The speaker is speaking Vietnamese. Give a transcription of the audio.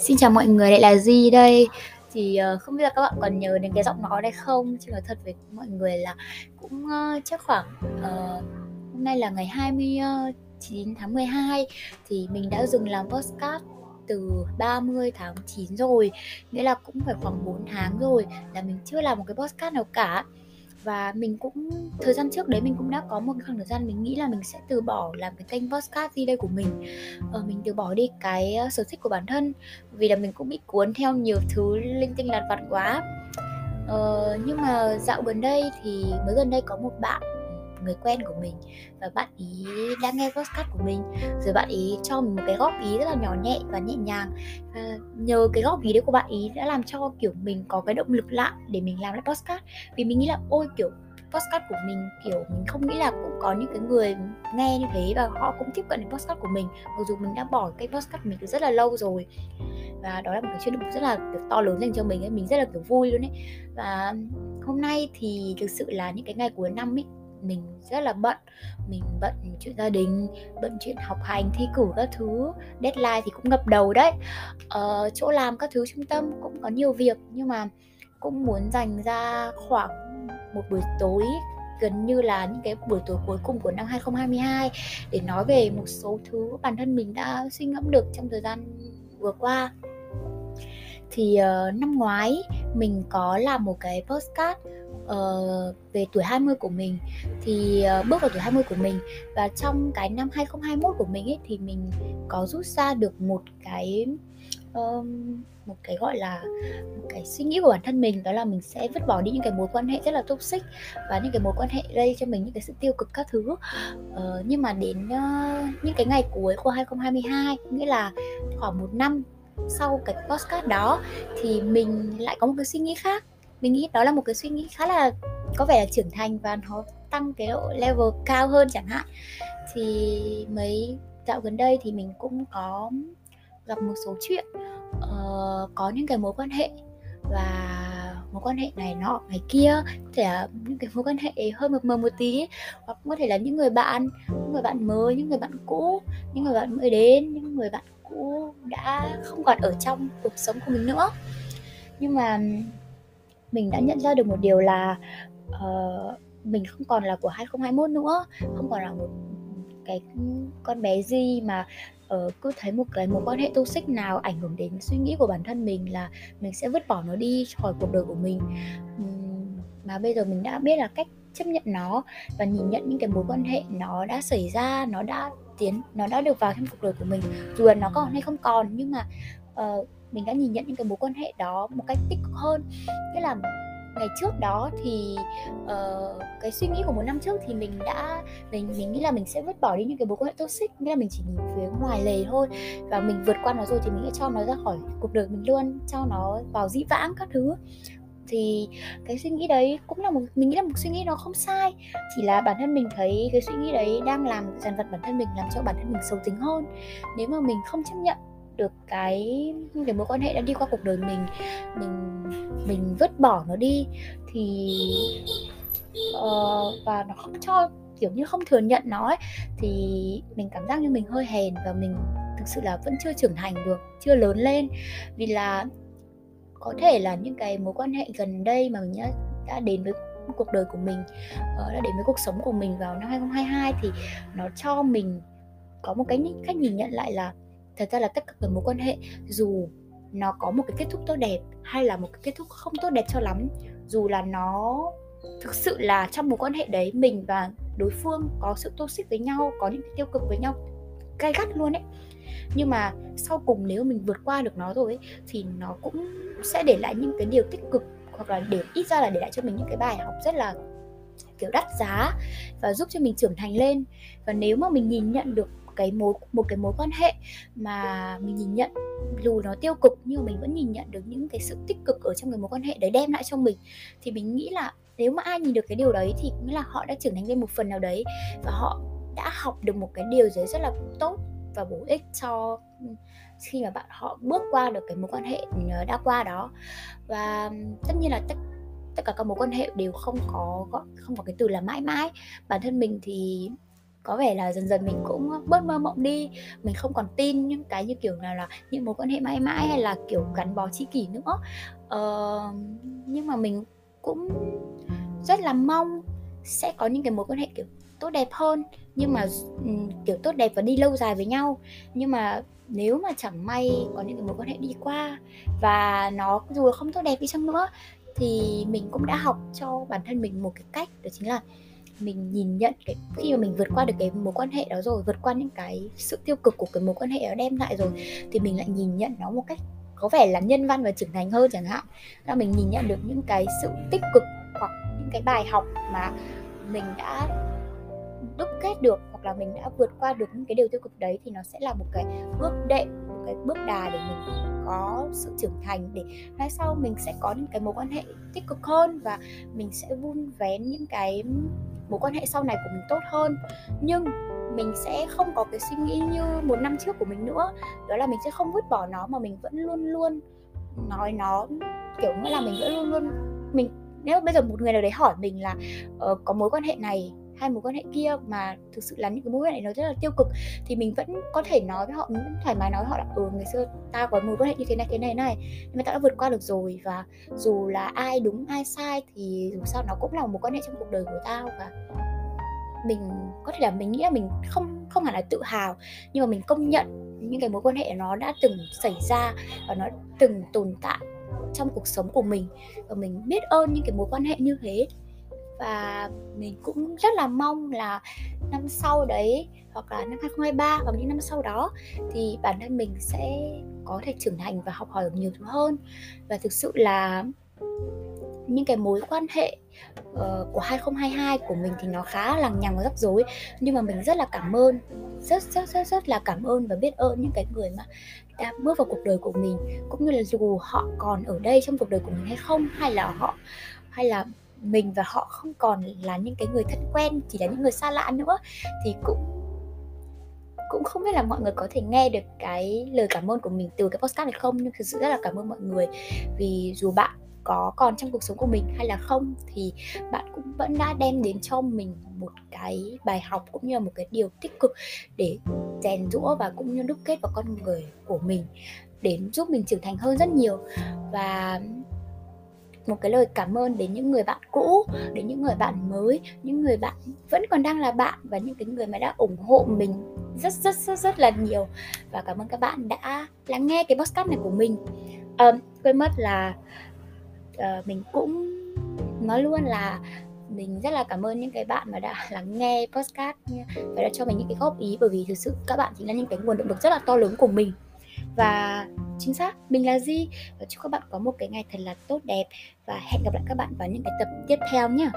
Xin chào mọi người, lại là Duy đây. Thì uh, không biết là các bạn còn nhớ đến cái giọng nói này không? Chứ nói thật với mọi người là cũng uh, chắc khoảng uh, Hôm nay là ngày 29 tháng 12 Thì mình đã dừng làm podcast từ 30 tháng 9 rồi. Nghĩa là cũng phải khoảng 4 tháng rồi Là mình chưa làm một cái podcast nào cả và mình cũng thời gian trước đấy mình cũng đã có một khoảng thời gian mình nghĩ là mình sẽ từ bỏ làm cái kênh podcast gì đây của mình. Ờ, mình từ bỏ đi cái ờ, sở thích của bản thân. Vì là mình cũng bị cuốn theo nhiều thứ linh tinh lặt vặt quá. Ờ, nhưng mà dạo gần đây thì mới gần đây có một bạn người quen của mình và bạn ý đang nghe podcast của mình. Rồi bạn ý cho mình một cái góp ý rất là nhỏ nhẹ và nhẹ nhàng. Và nhờ cái góp ý đấy của bạn ý đã làm cho, kiểu, mình có cái động lực lại để mình làm lại podcast. Vì mình nghĩ là, ôi, kiểu, podcast của mình, kiểu, mình không nghĩ là cũng có những cái người nghe như thế và họ cũng tiếp cận đến podcast của mình. Mặc dù mình đã bỏ cái podcast của mình từ rất là lâu rồi và đó là một cái chuyện động rất là, kiểu, to lớn dành cho mình ấy, mình rất là, kiểu, vui luôn ấy. Và hôm nay thì thực sự là những cái ngày cuối năm ấy mình rất là bận mình bận chuyện gia đình bận chuyện học hành thi cử các thứ deadline thì cũng ngập đầu đấy. Ờ, chỗ làm các thứ trung tâm cũng có nhiều việc nhưng mà cũng muốn dành ra khoảng một buổi tối gần như là những cái buổi tối cuối cùng của năm 2022 để nói về một số thứ bản thân mình đã suy ngẫm được trong thời gian vừa qua. Thì uh, năm ngoái mình có làm một cái postcard uh, về tuổi 20 của mình thì uh, bước vào tuổi 20 của mình. Và trong cái năm 2021 của mình ấy thì mình có rút ra được một cái um, một cái gọi là một cái suy nghĩ của bản thân mình đó là mình sẽ vứt bỏ đi những cái mối quan hệ rất là toxic và những cái mối quan hệ gây cho mình những cái sự tiêu cực các thứ. Uh, nhưng mà đến uh, những cái ngày cuối của 2022 nghĩa là khoảng một năm sau cái postcard đó thì mình lại có một cái suy nghĩ khác mình nghĩ đó là một cái suy nghĩ khá là có vẻ là trưởng thành và nó tăng cái độ level cao hơn chẳng hạn. Thì mấy dạo gần đây thì mình cũng có gặp một số chuyện uh, có những cái mối quan hệ và mối quan hệ này nọ ngày kia có thể là những cái mối quan hệ hơi mập mờ một tí hoặc có thể là những người bạn những người bạn mới những người bạn cũ những người bạn mới đến những người bạn cũ đã không còn ở trong cuộc sống của mình nữa. Nhưng mà mình đã nhận ra được một điều là uh, mình không còn là của 2021 nữa không còn là một cái con bé gì mà uh, cứ thấy một cái mối quan hệ toxic nào ảnh hưởng đến suy nghĩ của bản thân mình là mình sẽ vứt bỏ nó đi khỏi cuộc đời của mình. Um, mà bây giờ mình đã biết là cách chấp nhận nó và nhìn nhận những cái mối quan hệ nó đã xảy ra nó đã tiến nó đã được vào trong cuộc đời của mình dù là nó còn hay không còn nhưng mà uh, mình đã nhìn nhận những cái mối quan hệ đó một cách tích cực hơn. Nghĩa là ngày trước đó thì uh, cái suy nghĩ của một năm trước thì mình đã mình mình nghĩ là mình sẽ vứt bỏ đi những cái mối quan hệ toxic. Nghĩa là mình chỉ nhìn phía ngoài lề thôi và mình vượt qua nó rồi thì mình sẽ cho nó ra khỏi cuộc đời mình luôn cho nó vào dĩ vãng các thứ. Thì cái suy nghĩ đấy cũng là một mình nghĩ là một suy nghĩ nó không sai. Chỉ là bản thân mình thấy cái suy nghĩ đấy đang làm dần vật bản thân mình làm cho bản thân mình xấu tính hơn. Nếu mà mình không chấp nhận được cái cái mối quan hệ đã đi qua cuộc đời mình mình mình vứt bỏ nó đi thì uh, và nó không cho kiểu như không thừa nhận nó ấy, thì mình cảm giác như mình hơi hèn và mình thực sự là vẫn chưa trưởng thành được chưa lớn lên. Vì là có thể là những cái mối quan hệ gần đây mà mình đã, đã đến với cuộc đời của mình ờ, đã đến với cuộc sống của mình vào năm 2022 thì nó cho mình có một cái cách nhìn nhận lại là thật ra là tất cả các mối quan hệ dù nó có một cái kết thúc tốt đẹp hay là một cái kết thúc không tốt đẹp cho lắm dù là nó thực sự là trong mối quan hệ đấy mình và đối phương có sự toxic với nhau có những cái tiêu cực với nhau cay gắt luôn ấy. Nhưng mà sau cùng nếu mình vượt qua được nó rồi ấy, thì nó cũng sẽ để lại những cái điều tích cực hoặc là để ít ra là để lại cho mình những cái bài học rất là kiểu đắt giá và giúp cho mình trưởng thành lên. Và nếu mà mình nhìn nhận được cái mối, một cái mối quan hệ mà mình nhìn nhận. Dù nó tiêu cực nhưng mà mình vẫn nhìn nhận được những cái sự tích cực ở trong cái mối quan hệ đấy đem lại cho mình. Thì mình nghĩ là nếu mà ai nhìn được cái điều đấy thì nghĩa là họ đã trưởng thành lên một phần nào đấy và họ đã học được một cái điều gì rất là tốt và bổ ích cho ừ, khi mà bạn, họ bước qua được cái mối quan hệ ừ, đã qua đó. Và tất nhiên là tất tất cả các mối quan hệ đều không có không có cái từ là mãi mãi. Bản thân mình thì có vẻ là dần dần mình cũng bớt mơ mộng đi mình không còn tin những cái như kiểu nào là những mối quan hệ mãi mãi hay là kiểu gắn bó tri kỷ nữa. Ờ, nhưng mà mình cũng rất là mong sẽ có những cái mối quan hệ kiểu tốt đẹp hơn nhưng mà ừ, kiểu tốt đẹp và đi lâu dài với nhau. Nhưng mà nếu mà chẳng may có những cái mối quan hệ đi qua và nó dù là không tốt đẹp đi chăng nữa thì mình cũng đã học cho bản thân mình một cái cách đó chính là mình nhìn nhận cái, khi mà mình vượt qua được cái mối quan hệ đó rồi, vượt qua những cái sự tiêu cực của cái mối quan hệ đó đem lại rồi, thì mình lại nhìn nhận nó một cách có vẻ là nhân văn và trưởng thành hơn chẳng hạn. Là mình nhìn nhận được những cái sự tích cực hoặc những cái bài học mà mình đã đúc kết được hoặc là mình đã vượt qua được những cái điều tiêu cực đấy thì nó sẽ là một cái bước đệm một cái bước đà để mình có sự trưởng thành để mai sau mình sẽ có những cái mối quan hệ tích cực hơn và mình sẽ vun vén những cái mối quan hệ sau này của mình tốt hơn. Nhưng mình sẽ không có cái suy nghĩ như một năm trước của mình nữa đó là mình sẽ không vứt bỏ nó mà mình vẫn luôn luôn nói nó kiểu nghĩa là mình vẫn luôn luôn mình nếu bây giờ một người nào đấy hỏi mình là uh, có mối quan hệ này hai mối quan hệ kia mà thực sự là những cái mối quan hệ nó rất là tiêu cực, thì mình vẫn có thể nói với họ, mình vẫn thoải mái nói với họ là ừ ngày xưa ta có mối quan hệ như thế này thế này này, nhưng mà ta đã vượt qua được rồi và dù là ai đúng, ai sai thì dù sao nó cũng là một mối quan hệ trong cuộc đời của tao và mình có thể là mình nghĩ là mình không không hẳn là tự hào, nhưng mà mình công nhận những cái mối quan hệ nó đã từng xảy ra và nó từng tồn tại trong cuộc sống của mình và mình biết ơn những cái mối quan hệ như thế và mình cũng rất là mong là năm sau đấy hoặc là năm 2023 hoặc những năm sau đó thì bản thân mình sẽ có thể trưởng thành và học hỏi được nhiều thứ hơn. Và thực sự là những cái mối quan hệ uh, của 2022 của mình thì nó khá lằng nhằng và rắc rối. Nhưng mà mình rất là cảm ơn rất rất rất rất là cảm ơn và biết ơn những cái người mà đã bước vào cuộc đời của mình cũng như là dù họ còn ở đây trong cuộc đời của mình hay không hay là họ hay là mình và họ không còn là những cái người thân quen, chỉ là những người xa lạ nữa, thì cũng cũng không biết là mọi người có thể nghe được cái lời cảm ơn của mình từ cái postcard này không, nhưng thực sự rất là cảm ơn mọi người. Vì dù bạn có còn trong cuộc sống của mình hay là không, thì bạn cũng vẫn đã đem đến cho mình một cái bài học cũng như là một cái điều tích cực để rèn rũa và cũng như đúc kết vào con người của mình, để giúp mình trưởng thành hơn rất nhiều. Và một cái lời cảm ơn đến những người bạn cũ đến những người bạn mới những người bạn vẫn còn đang là bạn và những cái người mà đã ủng hộ mình rất rất rất rất là nhiều. Và cảm ơn các bạn đã lắng nghe cái podcast này của mình. À, quên mất là uh, mình cũng nói luôn là mình rất là cảm ơn những cái bạn mà đã lắng nghe podcast và đã cho mình những cái góp ý bởi vì thực sự các bạn chính là những cái nguồn động lực rất là to lớn của mình. Và chính xác, mình là gì và chúc các bạn có một cái ngày thật là tốt đẹp. Và hẹn gặp lại các bạn vào những cái tập tiếp theo nhé